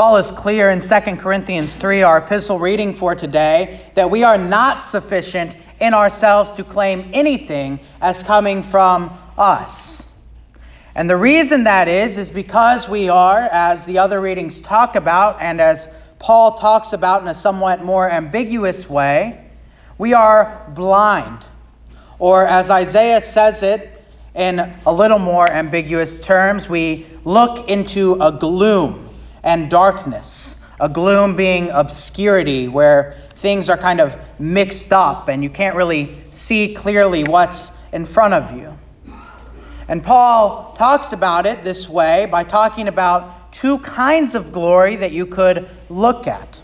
Paul is clear in 2 Corinthians 3, our epistle reading for today, that we are not sufficient in ourselves to claim anything as coming from us. And the reason that is, is because we are, as the other readings talk about, and as Paul talks about in a somewhat more ambiguous way, we are blind. Or as Isaiah says it in a little more ambiguous terms, we look into a gloom and darkness. A gloom being obscurity, where things are kind of mixed up and you can't really see clearly what's in front of you. And Paul talks about it this way by talking about two kinds of glory that you could look at.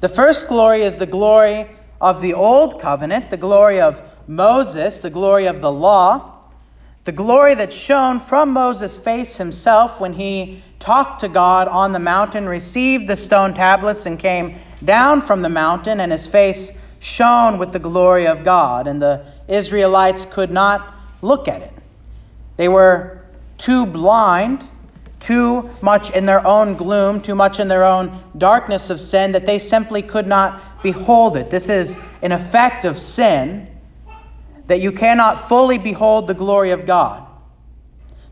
The first glory is the glory of the old covenant, the glory of Moses, the glory of the law, the glory that shone from Moses' face himself when he talked to God on the mountain, received the stone tablets, and came down from the mountain, and his face shone with the glory of God, and the Israelites could not look at it. They were too blind, too much in their own gloom, too much in their own darkness of sin, that they simply could not behold it. This is an effect of sin, that you cannot fully behold the glory of God.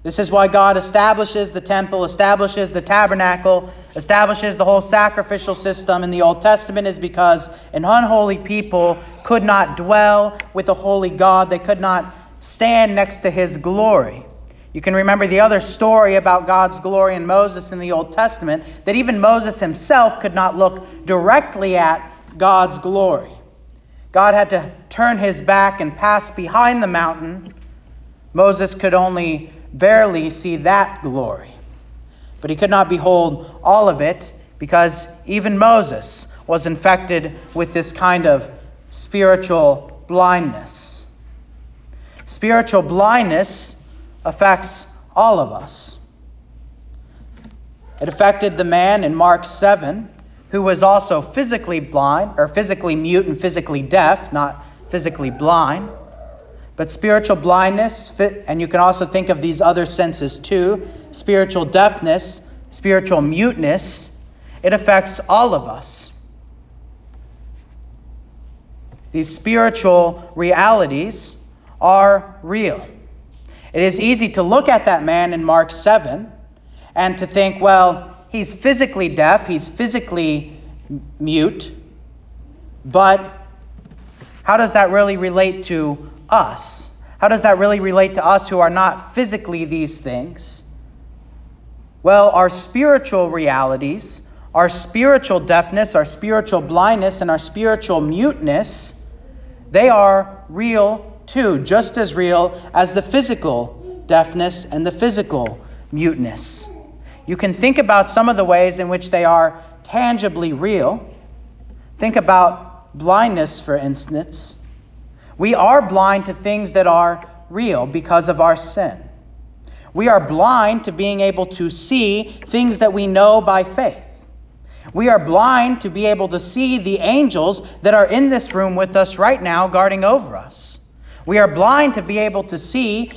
This is why God establishes the temple, establishes the tabernacle, establishes the whole sacrificial system in the Old Testament, is because an unholy people could not dwell with a holy God. They could not stand next to his glory. You can remember the other story about God's glory in Moses in the Old Testament, that even Moses himself could not look directly at God's glory. God had to turn his back and pass behind the mountain. Moses could only barely see that glory. But he could not behold all of it because even Moses was infected with this kind of spiritual blindness. Spiritual blindness affects all of us. It affected the man in Mark 7 who was also physically blind, or physically mute and physically deaf, not physically blind. But spiritual blindness, and you can also think of these other senses too spiritual deafness, spiritual muteness, it affects all of us. These spiritual realities are real. It is easy to look at that man in Mark 7 and to think, well, he's physically deaf, he's physically mute, but how does that really relate to us? How does that really relate to us who are not physically these things? Well, our spiritual realities, our spiritual deafness, our spiritual blindness, and our spiritual muteness, they are real too, just as real as the physical deafness and the physical muteness. You can think about some of the ways in which they are tangibly real. Think about blindness, for instance. We are blind to things that are real because of our sin. We are blind to being able to see things that we know by faith. We are blind to be able to see the angels that are in this room with us right now, guarding over us. We are blind to be able to see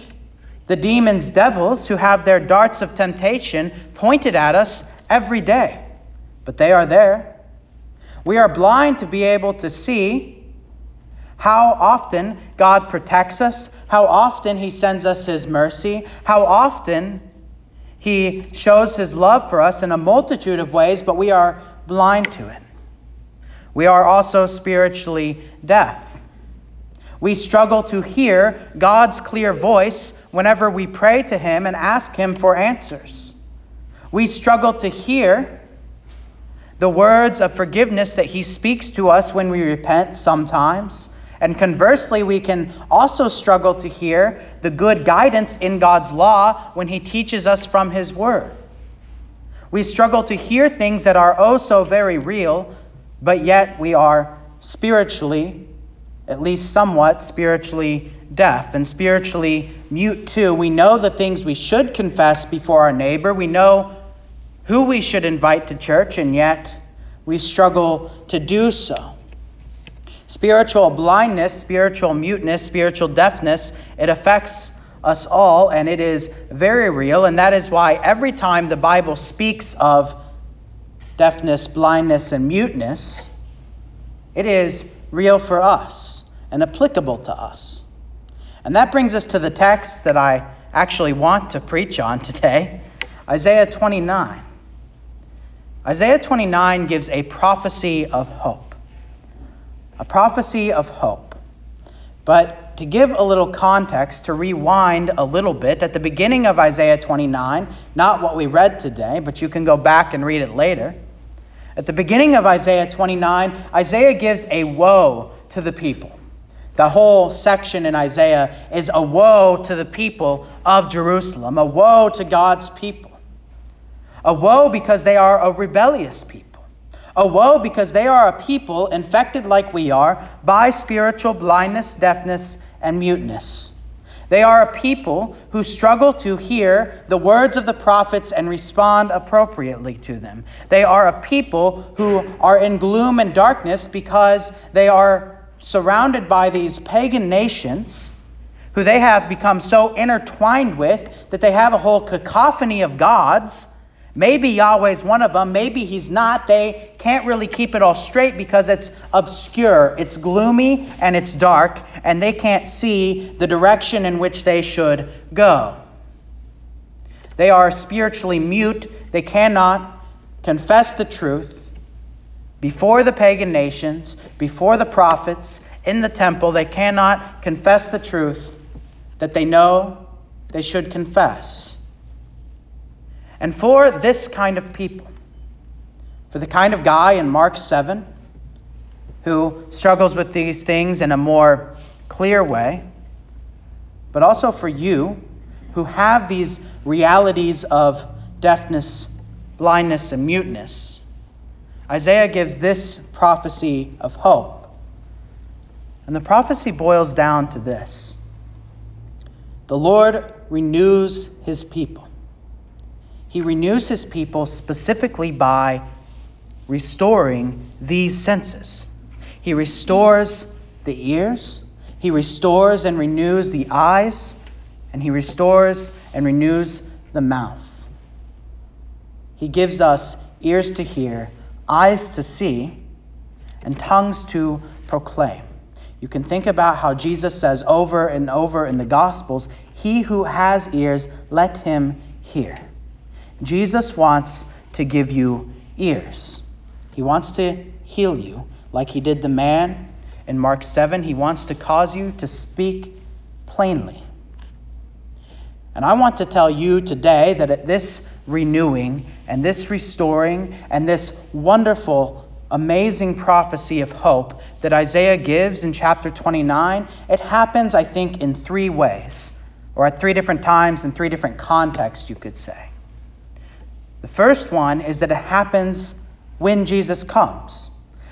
the demons, devils, who have their darts of temptation pointed at us every day. But they are there. We are blind to be able to see how often God protects us, how often He sends us His mercy, how often He shows His love for us in a multitude of ways, but we are blind to it. We are also spiritually deaf. We struggle to hear God's clear voice whenever we pray to Him and ask Him for answers. We struggle to hear the words of forgiveness that He speaks to us when we repent sometimes and conversely, we can also struggle to hear the good guidance in God's law when He teaches us from His Word. We struggle to hear things that are oh so very real, but yet we are spiritually, at least somewhat spiritually deaf and spiritually mute too. We know the things we should confess before our neighbor. We know who we should invite to church, and yet we struggle to do so. Spiritual blindness, spiritual muteness, spiritual deafness, it affects us all, and it is very real. And that is why every time the Bible speaks of deafness, blindness, and muteness, it is real for us and applicable to us. And that brings us to the text that I actually want to preach on today Isaiah 29. Isaiah 29 gives a prophecy of hope. A prophecy of hope. But to give a little context, to rewind a little bit, at the beginning of Isaiah 29, not what we read today, but you can go back and read it later. At the beginning of Isaiah 29, Isaiah gives a woe to the people. The whole section in Isaiah is a woe to the people of Jerusalem, a woe to God's people. A woe because they are a rebellious people. A woe because they are a people infected like we are by spiritual blindness, deafness, and muteness. They are a people who struggle to hear the words of the prophets and respond appropriately to them. They are a people who are in gloom and darkness because they are surrounded by these pagan nations who they have become so intertwined with that they have a whole cacophony of gods Maybe Yahweh's one of them, maybe he's not. They can't really keep it all straight because it's obscure, it's gloomy, and it's dark, and they can't see the direction in which they should go. They are spiritually mute, they cannot confess the truth before the pagan nations, before the prophets, in the temple. They cannot confess the truth that they know they should confess. And for this kind of people, for the kind of guy in Mark 7 who struggles with these things in a more clear way, but also for you who have these realities of deafness, blindness, and muteness, Isaiah gives this prophecy of hope. And the prophecy boils down to this The Lord renews his people. He renews his people specifically by restoring these senses. He restores the ears, he restores and renews the eyes, and he restores and renews the mouth. He gives us ears to hear, eyes to see, and tongues to proclaim. You can think about how Jesus says over and over in the Gospels, He who has ears, let him hear. Jesus wants to give you ears. He wants to heal you like he did the man in Mark 7. He wants to cause you to speak plainly. And I want to tell you today that at this renewing and this restoring and this wonderful, amazing prophecy of hope that Isaiah gives in chapter 29, it happens, I think, in three ways, or at three different times in three different contexts, you could say. The first one is that it happens when Jesus comes.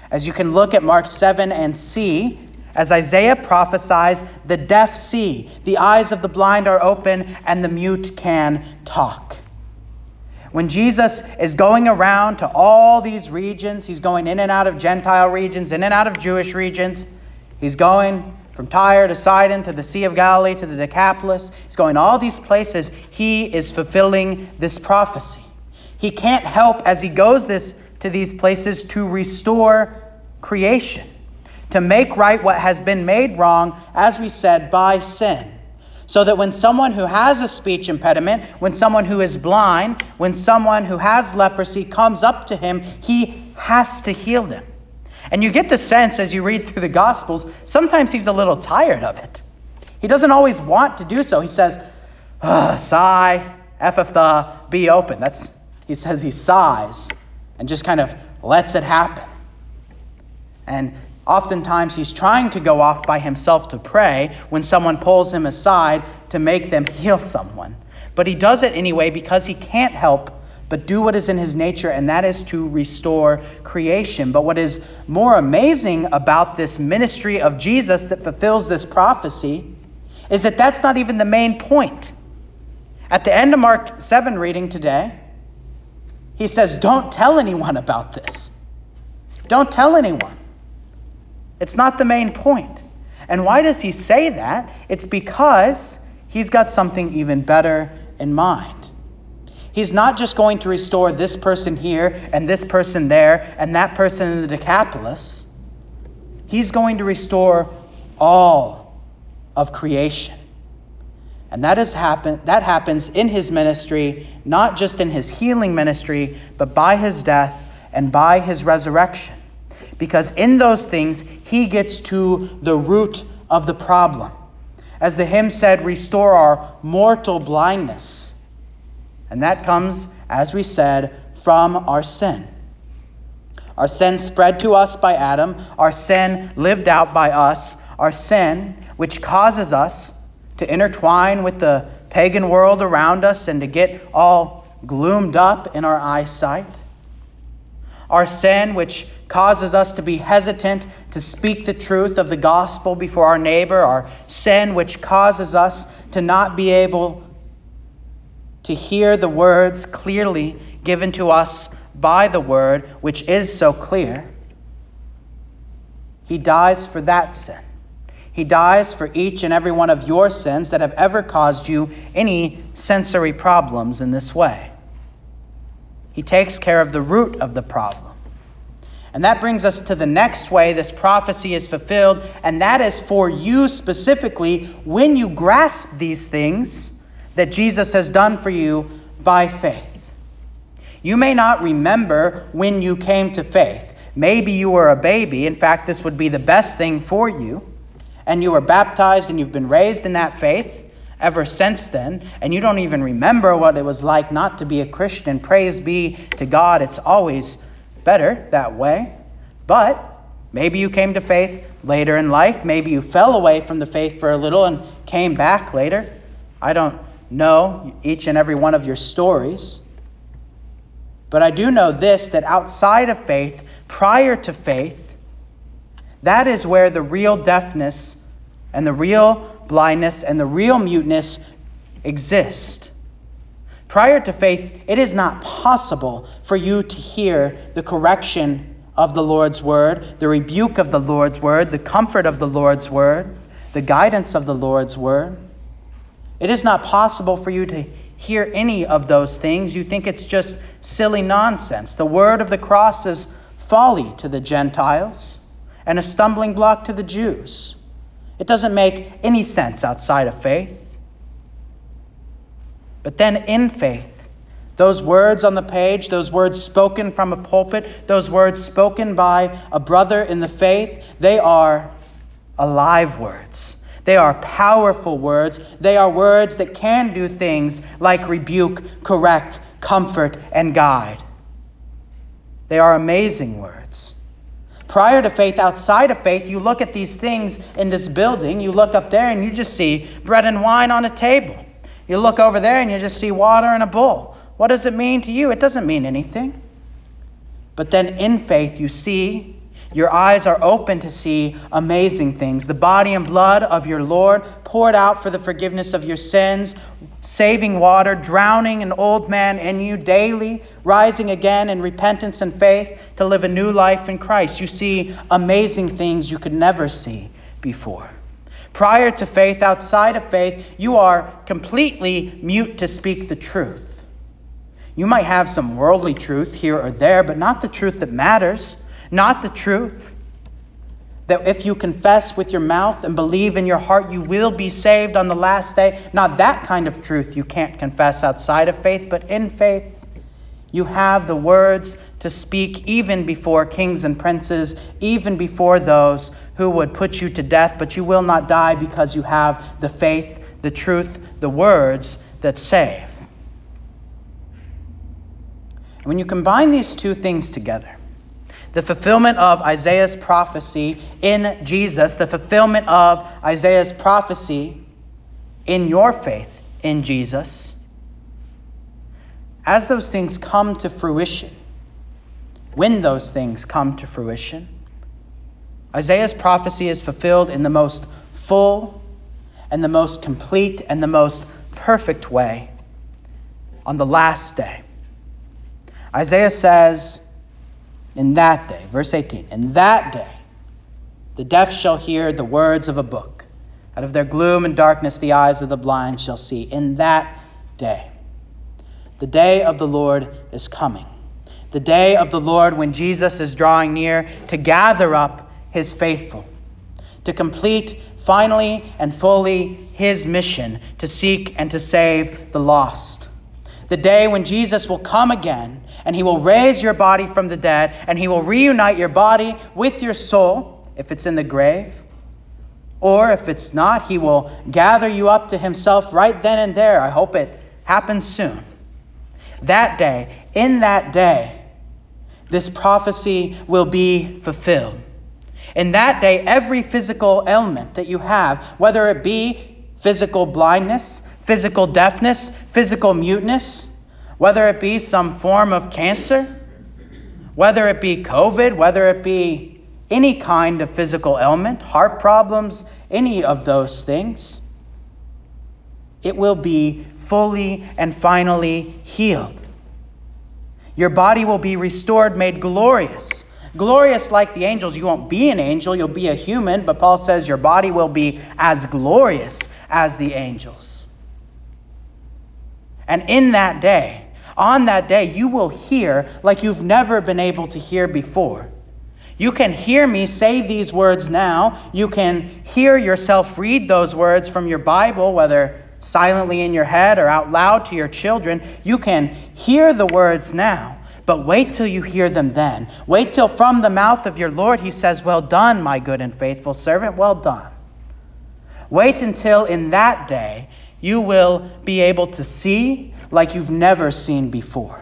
As you can look at Mark 7 and see, as Isaiah prophesies, the deaf see, the eyes of the blind are open, and the mute can talk. When Jesus is going around to all these regions, he's going in and out of Gentile regions, in and out of Jewish regions. He's going from Tyre to Sidon to the Sea of Galilee to the Decapolis. He's going all these places. He is fulfilling this prophecy. He can't help as he goes this to these places to restore creation, to make right what has been made wrong, as we said, by sin. So that when someone who has a speech impediment, when someone who is blind, when someone who has leprosy comes up to him, he has to heal them. And you get the sense as you read through the Gospels, sometimes he's a little tired of it. He doesn't always want to do so. He says, oh, sigh, Ephphatha, be open. That's he says he sighs and just kind of lets it happen. And oftentimes he's trying to go off by himself to pray when someone pulls him aside to make them heal someone. But he does it anyway because he can't help but do what is in his nature, and that is to restore creation. But what is more amazing about this ministry of Jesus that fulfills this prophecy is that that's not even the main point. At the end of Mark 7 reading today, he says, Don't tell anyone about this. Don't tell anyone. It's not the main point. And why does he say that? It's because he's got something even better in mind. He's not just going to restore this person here and this person there and that person in the Decapolis. He's going to restore all of creation. And that has happened that happens in his ministry, not just in his healing ministry, but by his death and by his resurrection. Because in those things he gets to the root of the problem. As the hymn said, restore our mortal blindness and that comes, as we said, from our sin. Our sin spread to us by Adam, our sin lived out by us, our sin which causes us to intertwine with the pagan world around us and to get all gloomed up in our eyesight. Our sin, which causes us to be hesitant to speak the truth of the gospel before our neighbor. Our sin, which causes us to not be able to hear the words clearly given to us by the Word, which is so clear. He dies for that sin. He dies for each and every one of your sins that have ever caused you any sensory problems in this way. He takes care of the root of the problem. And that brings us to the next way this prophecy is fulfilled, and that is for you specifically when you grasp these things that Jesus has done for you by faith. You may not remember when you came to faith. Maybe you were a baby. In fact, this would be the best thing for you. And you were baptized and you've been raised in that faith ever since then. And you don't even remember what it was like not to be a Christian. Praise be to God. It's always better that way. But maybe you came to faith later in life. Maybe you fell away from the faith for a little and came back later. I don't know each and every one of your stories. But I do know this that outside of faith, prior to faith, that is where the real deafness and the real blindness and the real muteness exist. Prior to faith, it is not possible for you to hear the correction of the Lord's word, the rebuke of the Lord's word, the comfort of the Lord's word, the guidance of the Lord's word. It is not possible for you to hear any of those things. You think it's just silly nonsense. The word of the cross is folly to the Gentiles and a stumbling block to the Jews. It doesn't make any sense outside of faith. But then in faith, those words on the page, those words spoken from a pulpit, those words spoken by a brother in the faith, they are alive words. They are powerful words. They are words that can do things like rebuke, correct, comfort, and guide. They are amazing words. Prior to faith, outside of faith, you look at these things in this building, you look up there and you just see bread and wine on a table. You look over there and you just see water in a bowl. What does it mean to you? It doesn't mean anything. But then in faith, you see your eyes are open to see amazing things. The body and blood of your Lord poured out for the forgiveness of your sins, saving water, drowning an old man in you daily, rising again in repentance and faith to live a new life in Christ. You see amazing things you could never see before. Prior to faith, outside of faith, you are completely mute to speak the truth. You might have some worldly truth here or there, but not the truth that matters not the truth. That if you confess with your mouth and believe in your heart, you will be saved on the last day. Not that kind of truth you can't confess outside of faith, but in faith, you have the words to speak even before kings and princes, even before those who would put you to death, but you will not die because you have the faith, the truth, the words that save. When you combine these two things together, the fulfillment of Isaiah's prophecy in Jesus, the fulfillment of Isaiah's prophecy in your faith in Jesus, as those things come to fruition, when those things come to fruition, Isaiah's prophecy is fulfilled in the most full and the most complete and the most perfect way on the last day. Isaiah says, in that day, verse 18, in that day, the deaf shall hear the words of a book. Out of their gloom and darkness, the eyes of the blind shall see. In that day. The day of the Lord is coming. The day of the Lord when Jesus is drawing near to gather up his faithful, to complete finally and fully his mission to seek and to save the lost. The day when Jesus will come again and he will raise your body from the dead and he will reunite your body with your soul if it's in the grave. Or if it's not, he will gather you up to himself right then and there. I hope it happens soon. That day, in that day, this prophecy will be fulfilled. In that day, every physical ailment that you have, whether it be physical blindness, physical deafness, physical muteness, whether it be some form of cancer, whether it be COVID, whether it be any kind of physical ailment, heart problems, any of those things, it will be fully and finally healed. Your body will be restored, made glorious. Glorious like the angels. You won't be an angel, you'll be a human, but Paul says your body will be as glorious as the angels. And in that day, on that day, you will hear like you've never been able to hear before. You can hear me say these words now. You can hear yourself read those words from your Bible, whether silently in your head or out loud to your children. You can hear the words now, but wait till you hear them then. Wait till from the mouth of your Lord he says, Well done, my good and faithful servant, well done. Wait until in that day you will be able to see like you've never seen before.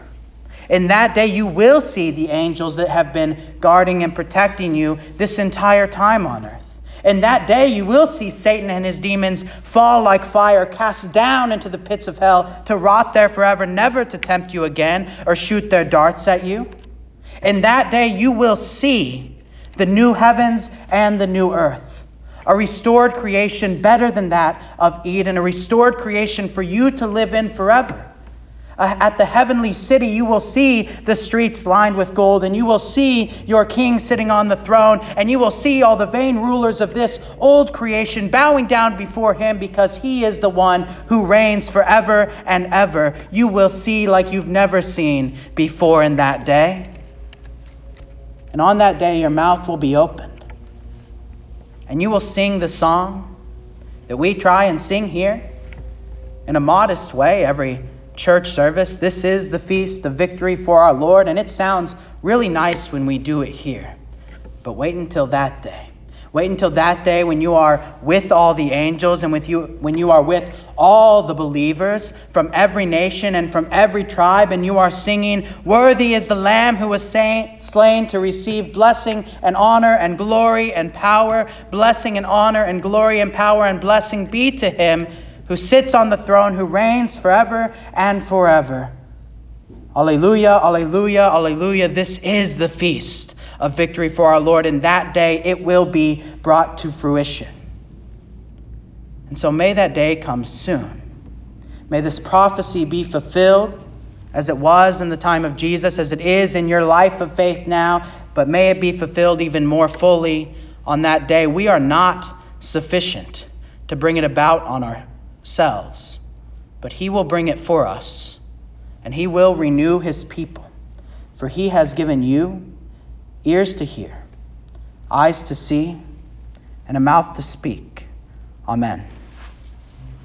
In that day, you will see the angels that have been guarding and protecting you this entire time on earth. In that day, you will see Satan and his demons fall like fire, cast down into the pits of hell to rot there forever, never to tempt you again or shoot their darts at you. In that day, you will see the new heavens and the new earth. A restored creation better than that of Eden, a restored creation for you to live in forever. Uh, at the heavenly city, you will see the streets lined with gold, and you will see your king sitting on the throne, and you will see all the vain rulers of this old creation bowing down before him because he is the one who reigns forever and ever. You will see like you've never seen before in that day. And on that day, your mouth will be opened, and you will sing the song that we try and sing here in a modest way every church service. This is the feast of victory for our Lord, and it sounds really nice when we do it here. But wait until that day. Wait until that day when you are with all the angels and with you when you are with all the believers from every nation and from every tribe and you are singing worthy is the lamb who was slain to receive blessing and honor and glory and power blessing and honor and glory and power and blessing be to him who sits on the throne, who reigns forever and forever. Alleluia, alleluia, alleluia. This is the feast of victory for our Lord, and that day it will be brought to fruition. And so may that day come soon. May this prophecy be fulfilled as it was in the time of Jesus, as it is in your life of faith now, but may it be fulfilled even more fully on that day. We are not sufficient to bring it about on our selves, but he will bring it for us, and he will renew his people. For he has given you ears to hear, eyes to see, and a mouth to speak. Amen.